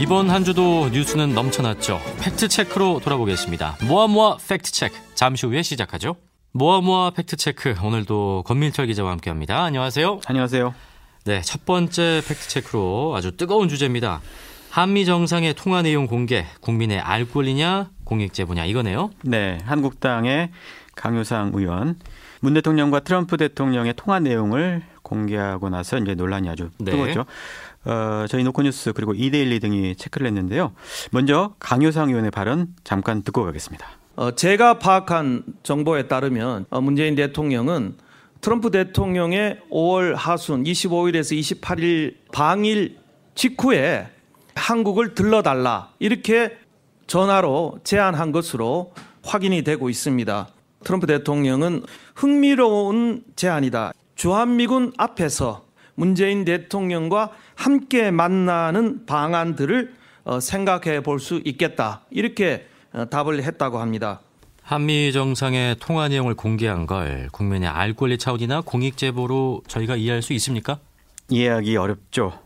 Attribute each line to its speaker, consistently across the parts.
Speaker 1: 이번 한 주도 뉴스는 넘쳐났죠. 팩트체크로 돌아보겠습니다. 모아모아 팩트체크. 잠시 후에 시작하죠. 모아모아 팩트체크. 오늘도 권민철 기자와 함께 합니다. 안녕하세요.
Speaker 2: 안녕하세요.
Speaker 1: 네, 첫 번째 팩트체크로 아주 뜨거운 주제입니다. 한미 정상의 통화 내용 공개, 국민의 알 권리냐, 공익 제보냐 이거네요.
Speaker 2: 네, 한국당의 강효상 의원, 문 대통령과 트럼프 대통령의 통화 내용을 공개하고 나서 이제 논란이 아주
Speaker 1: 네.
Speaker 2: 뜨겁죠. 어, 저희 노코뉴스 그리고 이데일리 등이 체크를 했는데요. 먼저 강효상 의원의 발언 잠깐 듣고 가겠습니다.
Speaker 3: 어, 제가 파악한 정보에 따르면 어, 문재인 대통령은 트럼프 대통령의 5월 하순 25일에서 28일 방일 직후에 한국을 들러달라 이렇게 전화로 제안한 것으로 확인이 되고 있습니다. 트럼프 대통령은 흥미로운 제안이다. 주한미군 앞에서 문재인 대통령과 함께 만나는 방안들을 어, 생각해 볼 수 있겠다. 이렇게 어, 답을 했다고 합니다.
Speaker 1: 한미 정상의 통화 내용을 공개한 걸 국민의 알 권리 차원이나 공익 제보로 저희가 이해할 수 있습니까?
Speaker 2: 이해하기 어렵죠.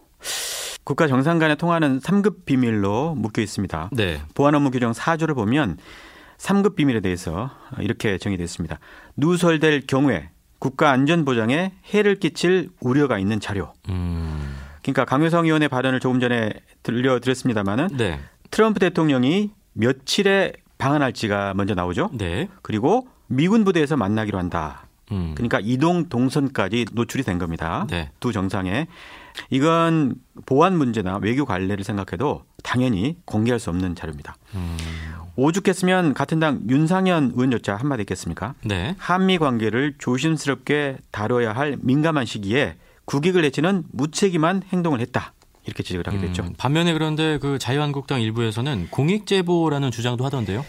Speaker 2: 국가 정상 간의 통화는 3급 비밀로 묶여 있습니다.
Speaker 1: 네.
Speaker 2: 보안 업무 규정 4조를 보면 3급 비밀에 대해서 이렇게 정의되어 있습니다. 누설될 경우에 국가 안전 보장에 해를 끼칠 우려가 있는 자료.
Speaker 1: 음,
Speaker 2: 그러니까 강효성 의원의 발언을 조금 전에 들려드렸습니다마는
Speaker 1: 네.
Speaker 2: 트럼프 대통령이 며칠에 방한할지가 먼저 나오죠.
Speaker 1: 네.
Speaker 2: 그리고 미군 부대에서 만나기로 한다.
Speaker 1: 음,
Speaker 2: 그러니까 이동 동선까지 노출이 된 겁니다.
Speaker 1: 네.
Speaker 2: 두 정상에 이건 보안 문제나 외교 관례를 생각해도 당연히 공개할 수 없는 자료입니다.
Speaker 1: 음,
Speaker 2: 오죽했으면 같은 당 윤상현 의원조차 한마디 했겠습니까?
Speaker 1: 네.
Speaker 2: 한미 관계를 조심스럽게 다뤄야 할 민감한 시기에 국익을 해치는 무책임한 행동을 했다. 이렇게 지적을 하게 됐죠.
Speaker 1: 음, 반면에 그런데 그 자유한국당 일부에서는 공익제보라는 주장도 하던데요.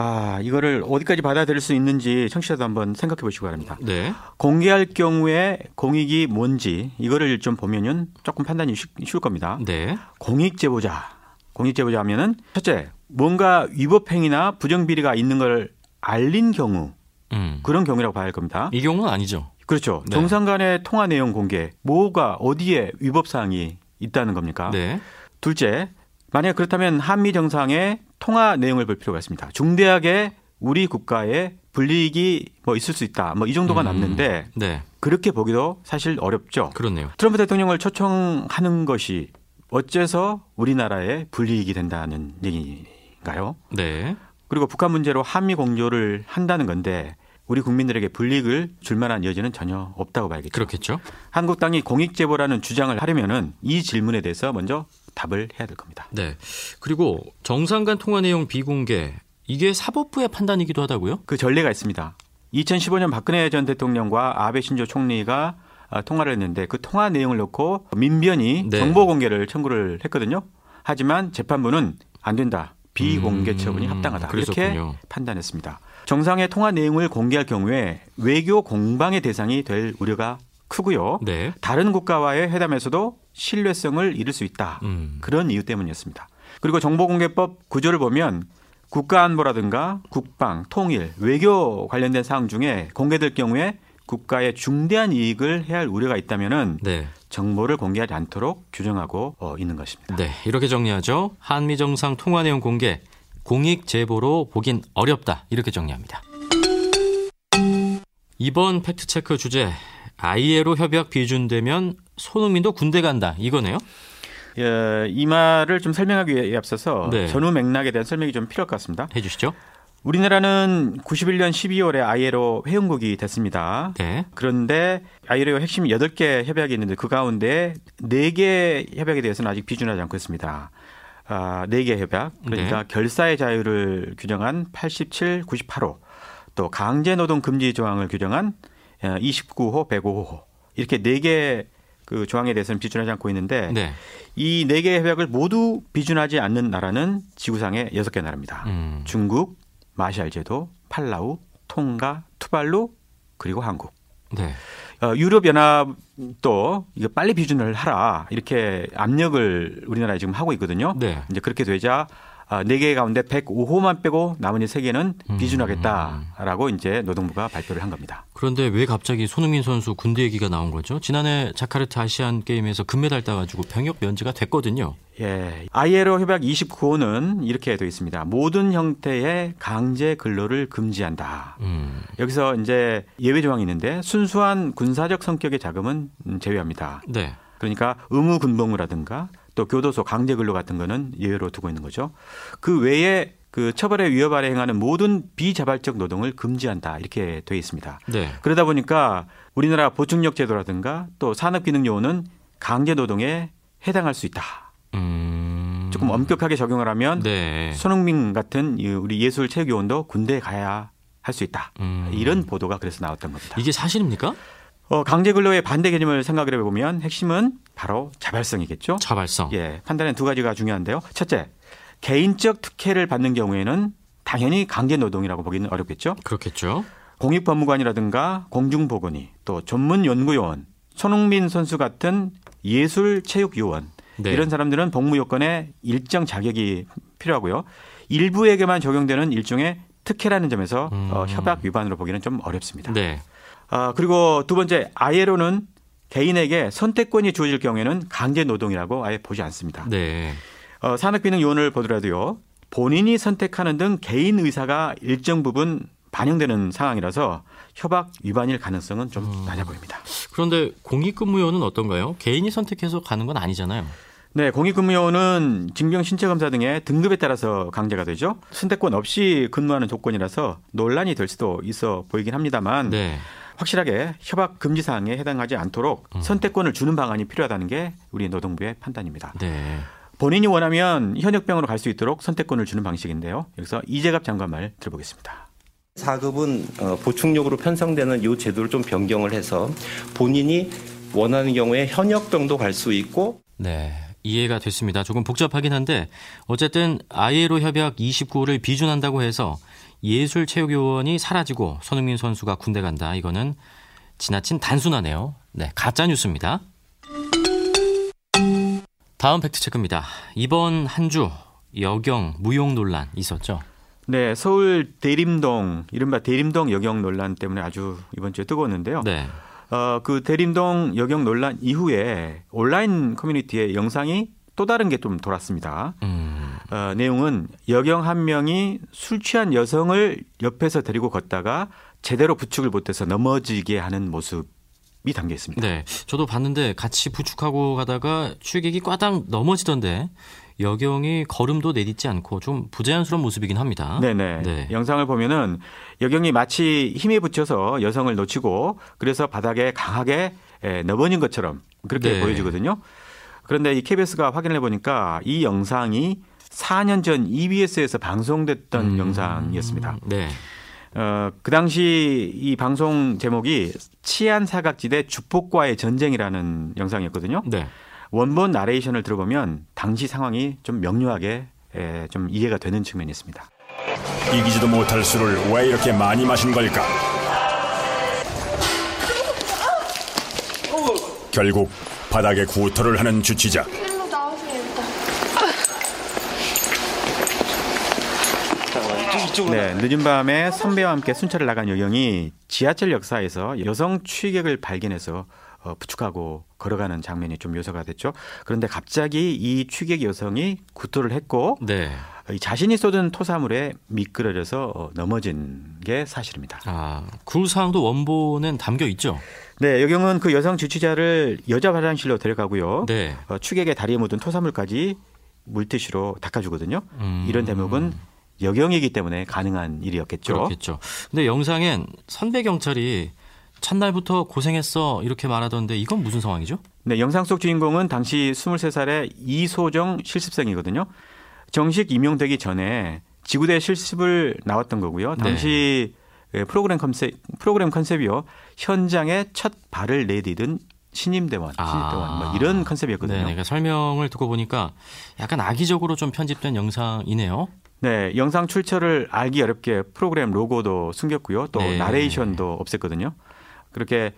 Speaker 2: 아, 이거를 어디까지 받아들일 수 있는지 청취자도 한번 생각해 보시기 바랍니다.
Speaker 1: 네.
Speaker 2: 공개할 경우에 공익이 뭔지 이거를 좀 보면은 조금 판단이 쉬- 쉬울 겁니다.
Speaker 1: 네.
Speaker 2: 공익 제보자. 공익 제보자 하면은 첫째, 뭔가 위법 행위나 부정 비리가 있는 걸 알린 경우
Speaker 1: 음.
Speaker 2: 그런 경우라고 봐야 할 겁니다.
Speaker 1: 이 경우는 아니죠.
Speaker 2: 그렇죠.
Speaker 1: 네.
Speaker 2: 정상 간의 통화 내용 공개. 뭐가 어디에 위법 사항이 있다는 겁니까?
Speaker 1: 네.
Speaker 2: 둘째, 만약 그렇다면 한미 정상의 통화 내용을 볼 필요가 있습니다. 중대하게 우리 국가에 불이익이 뭐 있을 수 있다. 뭐 이 정도가
Speaker 1: 음.
Speaker 2: 남는데
Speaker 1: 네.
Speaker 2: 그렇게 보기도 사실 어렵죠.
Speaker 1: 그렇네요.
Speaker 2: 트럼프 대통령을 초청하는 것이 어째서 우리나라에 불이익이 된다는 얘기 인가요?
Speaker 1: 네.
Speaker 2: 그리고 북한 문제로 한미 공조를 한다는 건데 우리 국민들에게 불이익을 줄 만한 여지는 전혀 없다고 봐야겠죠.
Speaker 1: 그렇겠죠.
Speaker 2: 한국당이 공익 제보라는 주장을 하려면은 이 질문에 대해서 먼저 답을 해야 될 겁니다.
Speaker 1: 네. 그리고 정상 간 통화 내용 비공개 이게 사법부의 판단이기도 하다고요?
Speaker 2: 그 전례가 있습니다. 2015년 박근혜 전 대통령과 아베 신조 총리가 아, 통화를 했는데 그 통화 내용을 놓고 민변이
Speaker 1: 네.
Speaker 2: 정보 공개를 청구를 했거든요. 하지만 재판부는 안 된다. 비공개 처분이
Speaker 1: 음,
Speaker 2: 합당하다.
Speaker 1: 그랬었군요.
Speaker 2: 이렇게 판단했습니다. 정상의 통화 내용을 공개할 경우에 외교 공방의 대상이 될 우려가 크고요.
Speaker 1: 네.
Speaker 2: 다른 국가와의 회담에서도 신뢰성을 잃을 수 있다.
Speaker 1: 음.
Speaker 2: 그런 이유 때문이었습니다. 그리고 정보공개법 구조를 보면 국가안보라든가 국방, 통일, 외교 관련된 사항 중에 공개될 경우에 국가의 중대한 이익을 해야 할 우려가 있다면은
Speaker 1: 네.
Speaker 2: 정보를 공개하지 않도록 규정하고 어, 있는 것입니다.
Speaker 1: 네. 이렇게 정리하죠. 한미 정상 통화 내용 공개 공익 제보로 보긴 어렵다. 이렇게 정리합니다. 이번 팩트 체크 주제 아이에로 협약 비준되면 손흥민도 군대 간다. 이거네요.
Speaker 2: 예, 이 말을 좀 설명하기 위해 앞서서
Speaker 1: 네.
Speaker 2: 전후 맥락에 대한 설명이 좀 필요할 것 같습니다.
Speaker 1: 해 주시죠.
Speaker 2: 우리나라는 91년 12월에 아이에로 회원국이 됐습니다.
Speaker 1: 네.
Speaker 2: 그런데 아이에로 핵심 8개 협약이 있는데 그 가운데 4개 협약에 대해서는 아직 비준하지 않고 있습니다. 아, 4개 협약. 그러니까
Speaker 1: 네.
Speaker 2: 결사의 자유를 규정한 87, 98호, 또 강제 노동 금지 조항을 규정한 29호, 105호. 이렇게 4개 그 조항에 대해서는 비준하지 않고 있는데
Speaker 1: 네.
Speaker 2: 이 4개의 협약을 모두 비준하지 않는 나라는 지구상에 6개 나라입니다.
Speaker 1: 음.
Speaker 2: 중국, 마샬 제도, 팔라우, 통가, 투발루 그리고 한국.
Speaker 1: 네.
Speaker 2: 어, 유럽 연합도 이거 빨리 비준을 하라 이렇게 압력을 우리나라에 지금 하고 있거든요.
Speaker 1: 네.
Speaker 2: 이제 그렇게 되자 아, 4개 가운데 105호만 빼고 나머지 3개는 비준하겠다라고 이제 노동부가 발표를 한 겁니다.
Speaker 1: 그런데 왜 갑자기 손흥민 선수 군대 얘기가 나온 거죠? 지난해 자카르타 아시안 게임에서 금메달 따가지고 병역 면제가 됐거든요.
Speaker 2: 예. ILO 협약 29호는 이렇게 되어 있습니다. 모든 형태의 강제 근로를 금지한다.
Speaker 1: 음,
Speaker 2: 여기서 이제 예외 조항이 있는데 순수한 군사적 성격의 자금은 음, 제외합니다.
Speaker 1: 네.
Speaker 2: 그러니까 의무 군복무라든가 또 교도소 강제 근로 같은 거는 예외로 두고 있는 거죠. 그 외에 그 처벌에 위협 아래 행하는 모든 비자발적 노동을 금지한다 이렇게 되어 있습니다.
Speaker 1: 네.
Speaker 2: 그러다 보니까 우리나라 보충력 제도라든가 또 산업기능요원은 강제 노동에 해당할 수 있다.
Speaker 1: 음.
Speaker 2: 조금 엄격하게 적용을 하면
Speaker 1: 네.
Speaker 2: 손흥민 같은 이 우리 예술 체육요원도 군대에 가야 할 수 있다.
Speaker 1: 음.
Speaker 2: 이런 보도가 그래서 나왔던 겁니다.
Speaker 1: 이게 사실입니까?
Speaker 2: 어, 강제 근로의 반대 개념을 생각을 해보면 핵심은 바로 자발성이겠죠.
Speaker 1: 자발성.
Speaker 2: 예, 판단엔 두 가지가 중요한데요. 첫째, 개인적 특혜를 받는 경우에는 당연히 강제 노동이라고 보기는 어렵겠죠.
Speaker 1: 그렇겠죠.
Speaker 2: 공익법무관이라든가 공중보건이 또 전문 연구요원, 손흥민 선수 같은 예술 체육 요원
Speaker 1: 네.
Speaker 2: 이런 사람들은 복무 요건에 일정 자격이 필요하고요. 일부에게만 적용되는 일종의 특혜라는 점에서
Speaker 1: 음.
Speaker 2: 어, 협약 위반으로 보기는 좀 어렵습니다.
Speaker 1: 네.
Speaker 2: 아, 그리고 두 번째 ILO는 개인에게 선택권이 주어질 경우에는 강제 노동이라고 아예 보지 않습니다.
Speaker 1: 네.
Speaker 2: 어, 산업기능요원을 보더라도요. 본인이 선택하는 등 개인 의사가 일정 부분 반영되는 상황이라서 협약 위반일 가능성은 좀
Speaker 1: 음.
Speaker 2: 낮아 보입니다.
Speaker 1: 그런데 공익근무요원은 어떤가요? 개인이 선택해서 가는 건 아니잖아요.
Speaker 2: 네, 공익근무요원은 징병 신체 검사 등의 등급에 따라서 강제가 되죠. 선택권 없이 근무하는 조건이라서 논란이 될 수도 있어 보이긴 합니다만
Speaker 1: 네.
Speaker 2: 확실하게 협약 금지 사항에 해당하지 않도록
Speaker 1: 음.
Speaker 2: 선택권을 주는 방안이 필요하다는 게 우리 노동부의 판단입니다.
Speaker 1: 네.
Speaker 2: 본인이 원하면 현역병으로 갈 수 있도록 선택권을 주는 방식인데요. 여기서 이재갑 장관 말 들어보겠습니다.
Speaker 4: 4급은 어, 보충력으로 편성되는 이 제도를 좀 변경을 해서 본인이 원하는 경우에 현역병도 갈 수 있고
Speaker 1: 네. 이해가 됐습니다. 조금 복잡하긴 한데 어쨌든 ILO 협약 29호를 비준한다고 해서 예술체육요원이 사라지고 손흥민 선수가 군대 간다. 이거는 지나친 단순하네요. 네, 가짜 뉴스입니다. 다음 팩트 체크입니다. 이번 한 주 여경 무용 논란 있었죠.
Speaker 2: 네, 서울 대림동 이른바 대림동 여경 논란 때문에 아주 이번 주에 뜨거웠는데요.
Speaker 1: 네.
Speaker 2: 어, 그 대림동 여경 논란 이후에 온라인 커뮤니티에 영상이 또 다른 게 좀 돌았습니다.
Speaker 1: 음.
Speaker 2: 어, 내용은 여경 한 명이 술 취한 여성을 옆에서 데리고 걷다가 제대로 부축을 못해서 넘어지게 하는 모습 이 담겨 있습니다.
Speaker 1: 네. 저도 봤는데 같이 부축하고 가다가 취객이 꽈당 넘어지던데 여경이 걸음도 내딛지 않고 좀 부자연스러운 모습이긴 합니다.
Speaker 2: 네네.
Speaker 1: 네.
Speaker 2: 영상을 보면은 여경이 마치 힘에 붙여서 여성을 놓치고 그래서 바닥에 강하게 에, 넘어진 것처럼 그렇게
Speaker 1: 네.
Speaker 2: 보여지거든요. 그런데 이 KBS가 확인을 해보니까 이 영상이 4년 전 EBS에서 방송됐던
Speaker 1: 음.
Speaker 2: 영상이었습니다.
Speaker 1: 네.
Speaker 2: 어, 그 당시 이 방송 제목이 치안 사각지대 주폭과의 전쟁이라는 영상이었거든요.
Speaker 1: 네.
Speaker 2: 원본 나레이션을 들어보면 당시 상황이 좀 명료하게 에, 좀 이해가 되는 측면이 있습니다.
Speaker 5: 이기지도 못할 술을 왜 이렇게 많이 마신 걸까? 결국 바닥에 구토를 하는 주치자.
Speaker 6: 일로 나오세요 일단.
Speaker 2: 네, 늦은 밤에 선배와 함께 순찰을 나간 여경이 지하철 역사에서 여성 취객을 발견해서 어, 부축하고 걸어가는 장면이 좀 묘사가 됐죠. 그런데 갑자기 이 취객 여성이 구토를 했고
Speaker 1: 네.
Speaker 2: 이 자신이 쏟은 토사물에 미끄러져서 어, 넘어진 게 사실입니다.
Speaker 1: 아, 그 사항도 원본엔 담겨 있죠.
Speaker 2: 네, 여경은 그 여성 주치자를 여자 화장실로 데려가고요.
Speaker 1: 네.
Speaker 2: 어, 취객의 다리에 묻은 토사물까지 물티슈로 닦아주거든요.
Speaker 1: 음.
Speaker 2: 이런 대목은 여경이기 때문에 가능한 일이었겠죠.
Speaker 1: 그렇겠죠. 근데 영상엔 선배 경찰이 첫날부터 고생했어 이렇게 말하던데 이건 무슨 상황이죠?
Speaker 2: 네, 영상 속 주인공은 당시 23살의 이소정 실습생이거든요. 정식 임용되기 전에 지구대 실습을 나왔던 거고요. 당시 예, 프로그램 컨셉 프로그램 컨셉이요. 현장에 첫 발을 내디딘 신임대원, 신입대원 뭐 이런 컨셉이었거든요.
Speaker 1: 네, 그러니까 설명을 듣고 보니까 약간 악의적으로 좀 편집된 영상이네요.
Speaker 2: 네, 영상 출처를 알기 어렵게 프로그램 로고도 숨겼고요. 또
Speaker 1: 네.
Speaker 2: 나레이션도 없앴거든요. 그렇게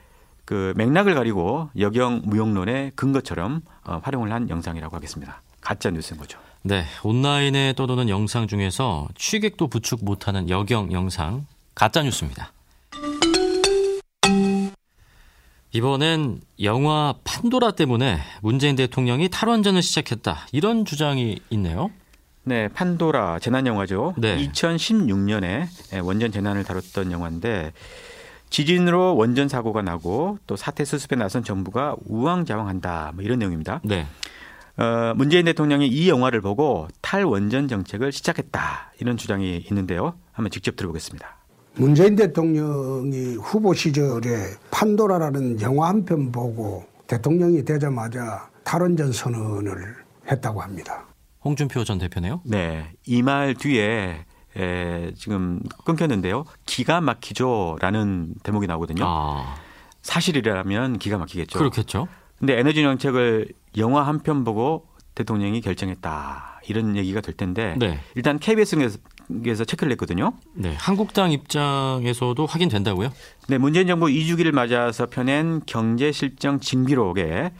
Speaker 2: 그 맥락을 가리고 여경 무용론의 근거처럼 어, 활용을 한 영상이라고 하겠습니다. 가짜 뉴스인 거죠.
Speaker 1: 네, 온라인에 떠도는 영상 중에서 취객도 부축 못하는 여경 영상 가짜 뉴스입니다. 이번엔 영화 판도라 때문에 문재인 대통령이 탈원전을 시작했다. 이런 주장이 있네요.
Speaker 2: 네, 판도라 재난 영화죠.
Speaker 1: 네.
Speaker 2: 2016년에 원전 재난을 다뤘던 영화인데 지진으로 원전 사고가 나고 또 사태 수습에 나선 정부가 우왕좌왕한다. 뭐 이런 내용입니다.
Speaker 1: 네.
Speaker 2: 어, 문재인 대통령이 이 영화를 보고 탈원전 정책을 시작했다. 이런 주장이 있는데요. 한번 직접 들어보겠습니다.
Speaker 6: 문재인 대통령이 후보 시절에 판도라라는 영화 한 편 보고 대통령이 되자마자 탈원전 선언을 했다고 합니다.
Speaker 1: 홍준표 전 대표네요.
Speaker 2: 네, 이 말 뒤에 에, 지금 끊겼는데요. 기가 막히죠라는 대목이 나오거든요.
Speaker 1: 아,
Speaker 2: 사실이라면 기가 막히겠죠.
Speaker 1: 그렇겠죠.
Speaker 2: 근데 에너지 정책을 영화 한 편 보고 대통령이 결정했다. 이런 얘기가 될 텐데
Speaker 1: 네.
Speaker 2: 일단 KBS에서 체크를 했거든요.
Speaker 1: 네, 한국당 입장에서도 확인된다고요?
Speaker 2: 네, 문재인 정부 2주기를 맞아서 펴낸 경제 실정 징비록에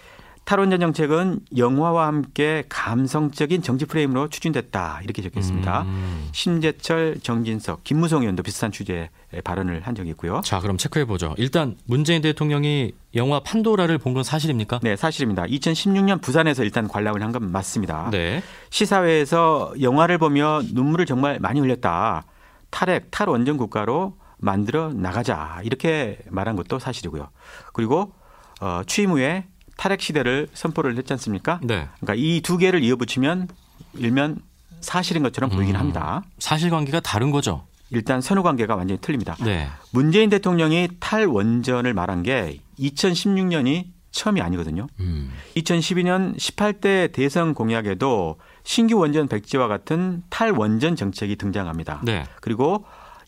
Speaker 2: 탈원전 정책은 영화와 함께 감성적인 정치 프레임으로 추진됐다 이렇게 적혔습니다.
Speaker 1: 음.
Speaker 2: 심재철, 정진석, 김무성 의원도 비슷한 취지의 발언을 한 적이 있고요.
Speaker 1: 자, 그럼 체크해 보죠. 일단 문재인 대통령이 영화 판도라를 본 건 사실입니까?
Speaker 2: 네, 사실입니다. 2016년 부산에서 일단 관람을 한 건 맞습니다.
Speaker 1: 네.
Speaker 2: 시사회에서 영화를 보며 눈물을 정말 많이 흘렸다. 탈핵, 탈원전 국가로 만들어 나가자. 이렇게 말한 것도 사실이고요. 그리고 어, 취임 후에 탈핵 시대를 선포를 했지 않습니까?
Speaker 1: 네.
Speaker 2: 그러니까 이 두 개를 이어붙이면 일면 사실인 것처럼 보이긴
Speaker 1: 음.
Speaker 2: 합니다.
Speaker 1: 사실관계가 다른 거죠.
Speaker 2: 일단 선후 관계가 완전히 틀립니다.
Speaker 1: 네.
Speaker 2: 문재인 대통령이 탈원전을 말한 게 2016년이 처음이 아니거든요.
Speaker 1: 음.
Speaker 2: 2012년 18대 대선 공약에도 신규 원전 백지와 같은 탈원전 정책이 등장합니다.
Speaker 1: 네.
Speaker 2: 그리고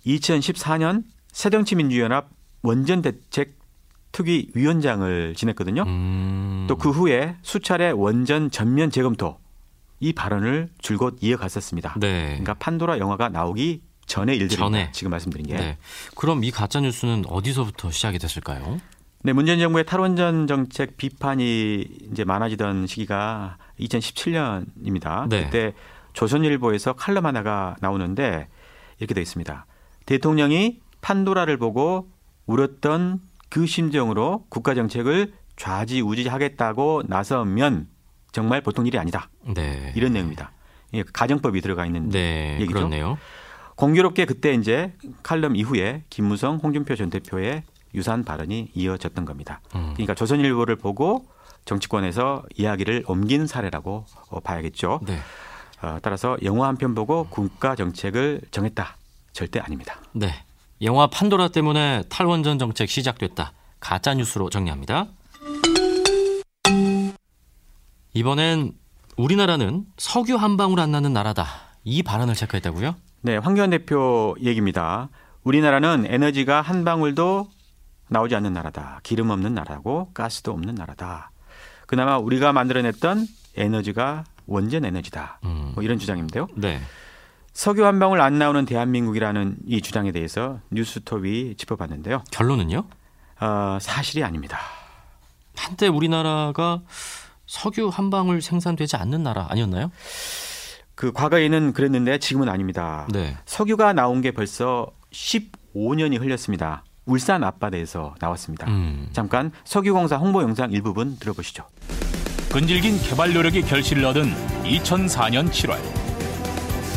Speaker 2: 2014년 새정치민주연합 원전 대책 특위 위원장을 지냈거든요.
Speaker 1: 음.
Speaker 2: 또그 후에 수차례 원전 전면 재검토 이 발언을 줄곧 이어갔었습니다.
Speaker 1: 네.
Speaker 2: 그러니까 판도라 영화가 나오기 전의 일들입니다.
Speaker 1: 전에.
Speaker 2: 지금 말씀드린 게.
Speaker 1: 네. 그럼 이 가짜 뉴스는 어디서부터 시작이 됐을까요?
Speaker 2: 네, 문재인 정부의 탈원전 정책 비판이 이제 많아지던 시기가 2017년입니다.
Speaker 1: 네.
Speaker 2: 그때 조선일보에서 칼럼 하나가 나오는데 이렇게 되어 있습니다. 대통령이 판도라를 보고 울었던 그 심정으로 국가 정책을 좌지우지하겠다고 나서면 정말 보통 일이 아니다.
Speaker 1: 네.
Speaker 2: 이런 내용입니다. 예, 가정법이 들어가 있는
Speaker 1: 네.
Speaker 2: 얘기죠.
Speaker 1: 그렇네요.
Speaker 2: 공교롭게 그때 이제 칼럼 이후에 김무성, 홍준표 전 대표의 유사한 발언이 이어졌던 겁니다.
Speaker 1: 음.
Speaker 2: 그러니까 조선일보를 보고 정치권에서 이야기를 옮긴 사례라고 어, 봐야겠죠.
Speaker 1: 네.
Speaker 2: 어, 따라서 영화 한 편 보고 국가 정책을 정했다. 절대 아닙니다.
Speaker 1: 네. 영화 판도라 때문에 탈원전 정책 시작됐다. 가짜 뉴스로 정리합니다. 이번엔 우리나라는 석유 한 방울 안 나는 나라다. 이 발언을 체크했다고요?
Speaker 2: 네, 황교안 대표 얘기입니다. 우리나라는 에너지가 한 방울도 나오지 않는 나라다. 기름 없는 나라고 가스도 없는 나라다. 그나마 우리가 만들어냈던 에너지가 원전 에너지다.
Speaker 1: 음.
Speaker 2: 뭐 이런 주장인데요.
Speaker 1: 네.
Speaker 2: 석유 한 방울 안 나오는 대한민국이라는 이 주장에 대해서 뉴스톱이 짚어봤는데요.
Speaker 1: 결론은요?
Speaker 2: 어, 사실이 아닙니다.
Speaker 1: 한때 우리나라가 석유 한 방울 생산되지 않는 나라 아니었나요?
Speaker 2: 그 과거에는 그랬는데 지금은 아닙니다.
Speaker 1: 네.
Speaker 2: 석유가 나온 게 벌써 15년이 흘렸습니다. 울산 앞바다에서 나왔습니다.
Speaker 1: 음.
Speaker 2: 잠깐 석유공사 홍보 영상 일부분 들어보시죠.
Speaker 7: 끈질긴 개발 노력이 결실을 얻은 2004년 7월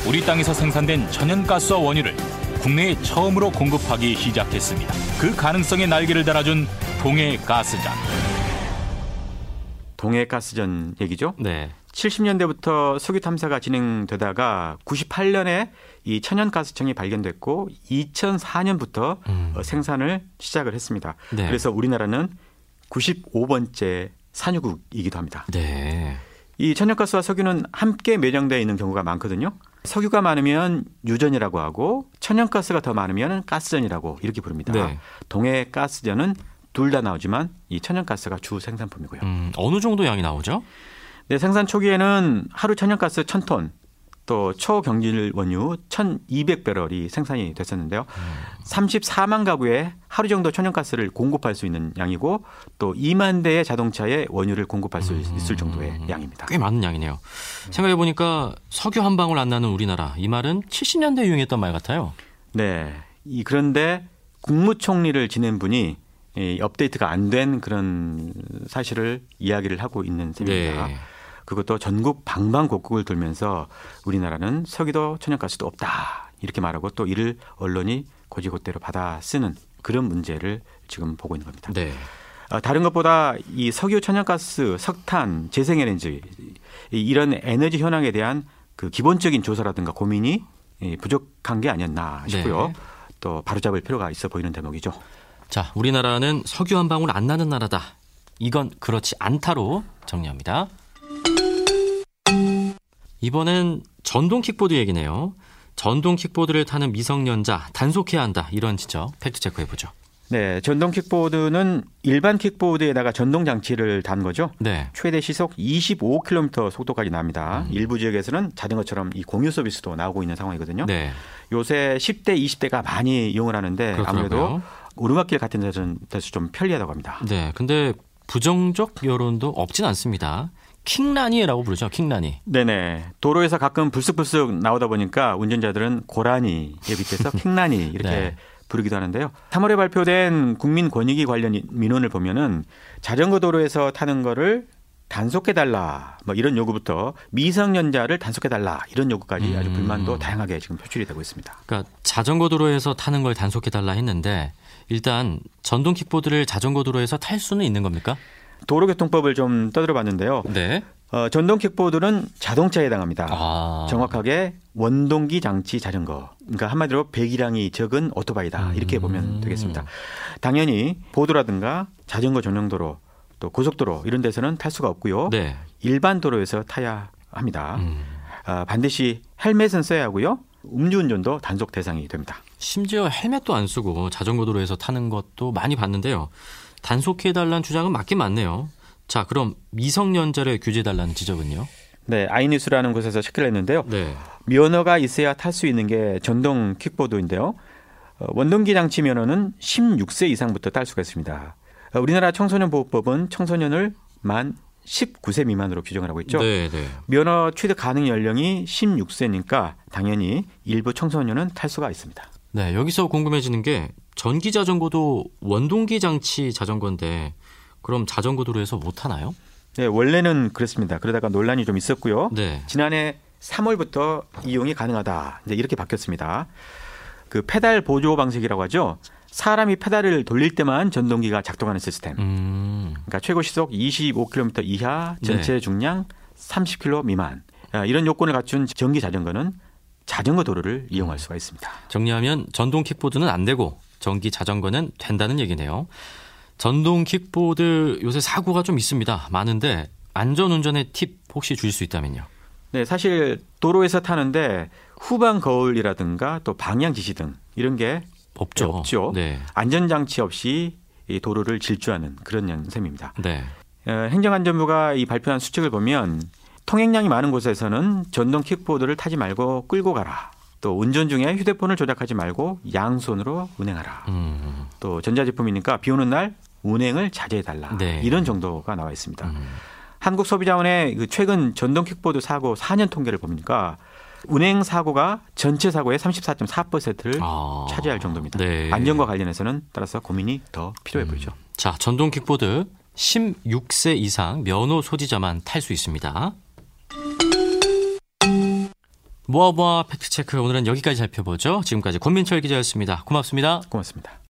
Speaker 7: 우리 땅에서 생산된 천연가스와 원유를 국내에 처음으로 공급하기 시작했습니다. 그 가능성에 날개를 달아준 동해 가스장.
Speaker 2: 동해가스전 얘기죠.
Speaker 1: 네.
Speaker 2: 70년대부터 석유 탐사가 진행되다가 98년에 이 천연가스청이 발견됐고 2004년부터
Speaker 1: 음.
Speaker 2: 어, 생산을 시작을 했습니다.
Speaker 1: 네.
Speaker 2: 그래서 우리나라는 95번째 산유국이기도 합니다.
Speaker 1: 네.
Speaker 2: 이 천연가스와 석유는 함께 매장되어 있는 경우가 많거든요. 석유가 많으면 유전이라고 하고 천연가스가 더 많으면 가스전이라고 이렇게 부릅니다.
Speaker 1: 네.
Speaker 2: 동해 가스전은 둘 다 나오지만 이 천연가스가 주 생산품이고요.
Speaker 1: 음, 어느 정도 양이 나오죠?
Speaker 2: 네, 생산 초기에는 하루 천연가스 1000톤, 또 초경질 원유 1,200배럴이 생산이 됐었는데요. 34만 가구에 하루 정도 천연가스를 공급할 수 있는 양이고 또 2만 대의 자동차에 원유를 공급할 수 있을 정도의 양입니다.
Speaker 1: 꽤 많은 양이네요. 생각해 보니까 석유 한 방울 안 나는 우리나라 이 말은 70년대 유행했던 말 같아요.
Speaker 2: 네. 이 그런데 국무총리를 지낸 분이 이 업데이트가 안 된 그런 사실을 이야기를 하고 있는 셈입니다.
Speaker 1: 네.
Speaker 2: 그것도 전국 방방곡곡을 돌면서 우리나라는 석유도 천연가스도 없다 이렇게 말하고 또 이를 언론이 고지고대로 받아 쓰는 그런 문제를 지금 보고 있는 겁니다.
Speaker 1: 네.
Speaker 2: 아, 다른 것보다 이 석유, 천연가스, 석탄, 재생에너지 이- 이런 에너지 현황에 대한 그 기본적인 조사라든가 고민이 이 부족한 게 아니었나 싶고요.
Speaker 1: 네.
Speaker 2: 또 바로잡을 필요가 있어 보이는 대목이죠.
Speaker 1: 자, 우리나라는 석유 한 방울 안 나는 나라다. 이건 그렇지 않다로 정리합니다. 이번엔 전동 킥보드 얘기네요. 전동 킥보드를 타는 미성년자 단속해야 한다. 이런 지적 팩트 체크해 보죠.
Speaker 2: 네, 전동 킥보드는 일반 킥보드에다가 전동 장치를 단 거죠.
Speaker 1: 네.
Speaker 2: 최대 시속 25km 속도까지 납니다.
Speaker 1: 음.
Speaker 2: 일부 지역에서는 자전거처럼 이 공유 서비스도 나오고 있는 상황이거든요.
Speaker 1: 네.
Speaker 2: 요새 10대, 20대가 많이 이용을 하는데 아무래도
Speaker 1: 그렇더라고요.
Speaker 2: 오르막길 같은 데서 좀 편리하다고 합니다.
Speaker 1: 네. 근데 부정적 여론도 없진 않습니다. 킹라니라고 부르죠. 킹라니.
Speaker 2: 네네. 도로에서 가끔 불쑥불쑥 나오다 보니까 운전자들은 고라니에 빗대서 킹라니 이렇게
Speaker 1: 네.
Speaker 2: 부르기도 하는데요. 3월에 발표된 국민 권익위 관련 민원을 보면은 자전거 도로에서 타는 거를 단속해 달라 뭐 이런 요구부터 미성년자를 단속해 달라 이런 요구까지 아주
Speaker 1: 음.
Speaker 2: 불만도 다양하게 지금 표출이 되고 있습니다.
Speaker 1: 그러니까 자전거 도로에서 타는 걸 단속해 달라 했는데 일단 전동 킥보드를 자전거 도로에서 탈 수는 있는 겁니까?
Speaker 2: 도로교통법을 좀 떠들어 봤는데요.
Speaker 1: 네.
Speaker 2: 어, 전동 킥보드는 자동차에 해당합니다.
Speaker 1: 아.
Speaker 2: 정확하게 원동기 장치 자전거. 그러니까 한마디로 배기량이 적은 오토바이다. 이렇게
Speaker 1: 음.
Speaker 2: 보면 되겠습니다. 당연히 보도라든가 자전거 전용 도로 또 고속도로 이런 데서는 탈 수가 없고요.
Speaker 1: 네.
Speaker 2: 일반 도로에서 타야 합니다.
Speaker 1: 음.
Speaker 2: 아, 반드시 헬멧은 써야 하고요. 음주운전도 단속 대상이 됩니다.
Speaker 1: 심지어 헬멧도 안 쓰고 자전거 도로에서 타는 것도 많이 봤는데요. 단속해달라는 주장은 맞긴 맞네요. 자, 그럼 미성년자를 규제해달라는 지적은요?
Speaker 2: 네, 아이뉴스라는 곳에서 체크를 했는데요.
Speaker 1: 네.
Speaker 2: 면허가 있어야 탈 수 있는 게 전동 킥보드인데요. 어, 원동기 장치 면허는 16세 이상부터 딸 수가 있습니다. 어, 우리나라 청소년 보호법은 청소년을 만 19세 미만으로 규정을 하고 있죠.
Speaker 1: 네, 네.
Speaker 2: 면허 취득 가능 연령이 16세니까 당연히 일부 청소년은 탈 수가 있습니다.
Speaker 1: 네, 여기서 궁금해지는 게 전기 자전거도 원동기 장치 자전거인데 그럼 자전거 도로에서 못 타나요?
Speaker 2: 네, 원래는 그렇습니다. 그러다가 논란이 좀 있었고요.
Speaker 1: 네.
Speaker 2: 지난해 3월부터 이용이 가능하다. 이제 이렇게 바뀌었습니다. 그 페달 보조 방식이라고 하죠. 사람이 페달을 돌릴 때만 전동기가 작동하는 시스템.
Speaker 1: 음.
Speaker 2: 그러니까 최고 시속 25km 이하, 전체
Speaker 1: 네.
Speaker 2: 중량 30km 미만. 아, 이런 요건을 갖춘 전기 자전거는 자전거 도로를 이용할 수가 있습니다.
Speaker 1: 정리하면 전동 킥보드는 안 되고 전기 자전거는 된다는 얘기네요. 전동 킥보드 요새 사고가 좀 있습니다. 많은데 안전 운전의 팁 혹시 줄수 있다면요.
Speaker 2: 네, 사실 도로에서 타는데 후방 거울이라든가 또 방향 지시 등 이런 게
Speaker 1: 없죠.
Speaker 2: 없죠.
Speaker 1: 네.
Speaker 2: 안전 장치 없이 이 도로를 질주하는 그런 셈입니다.
Speaker 1: 네.
Speaker 2: 어, 행정안전부가 이 발표한 수칙을 보면 통행량이 많은 곳에서는 전동 킥보드를 타지 말고 끌고 가라. 또 운전 중에 휴대폰을 조작하지 말고 양손으로 운행하라.
Speaker 1: 음.
Speaker 2: 또 전자제품이니까 비 오는 날 운행을 자제해 달라.
Speaker 1: 네.
Speaker 2: 이런 정도가 나와 있습니다.
Speaker 1: 음.
Speaker 2: 한국소비자원의 그 최근 전동 킥보드 사고 4년 통계를 보니까 운행 사고가 전체 사고의 34.4%를
Speaker 1: 아.
Speaker 2: 차지할 정도입니다.
Speaker 1: 네.
Speaker 2: 안전과 관련해서는 따라서 고민이 더 필요해 보이죠.
Speaker 1: 자, 전동 킥보드 16세 이상 면허 소지자만 탈 수 있습니다. 모아모아 팩트체크 오늘은 여기까지 살펴보죠. 지금까지 권민철 기자였습니다. 고맙습니다.
Speaker 2: 고맙습니다.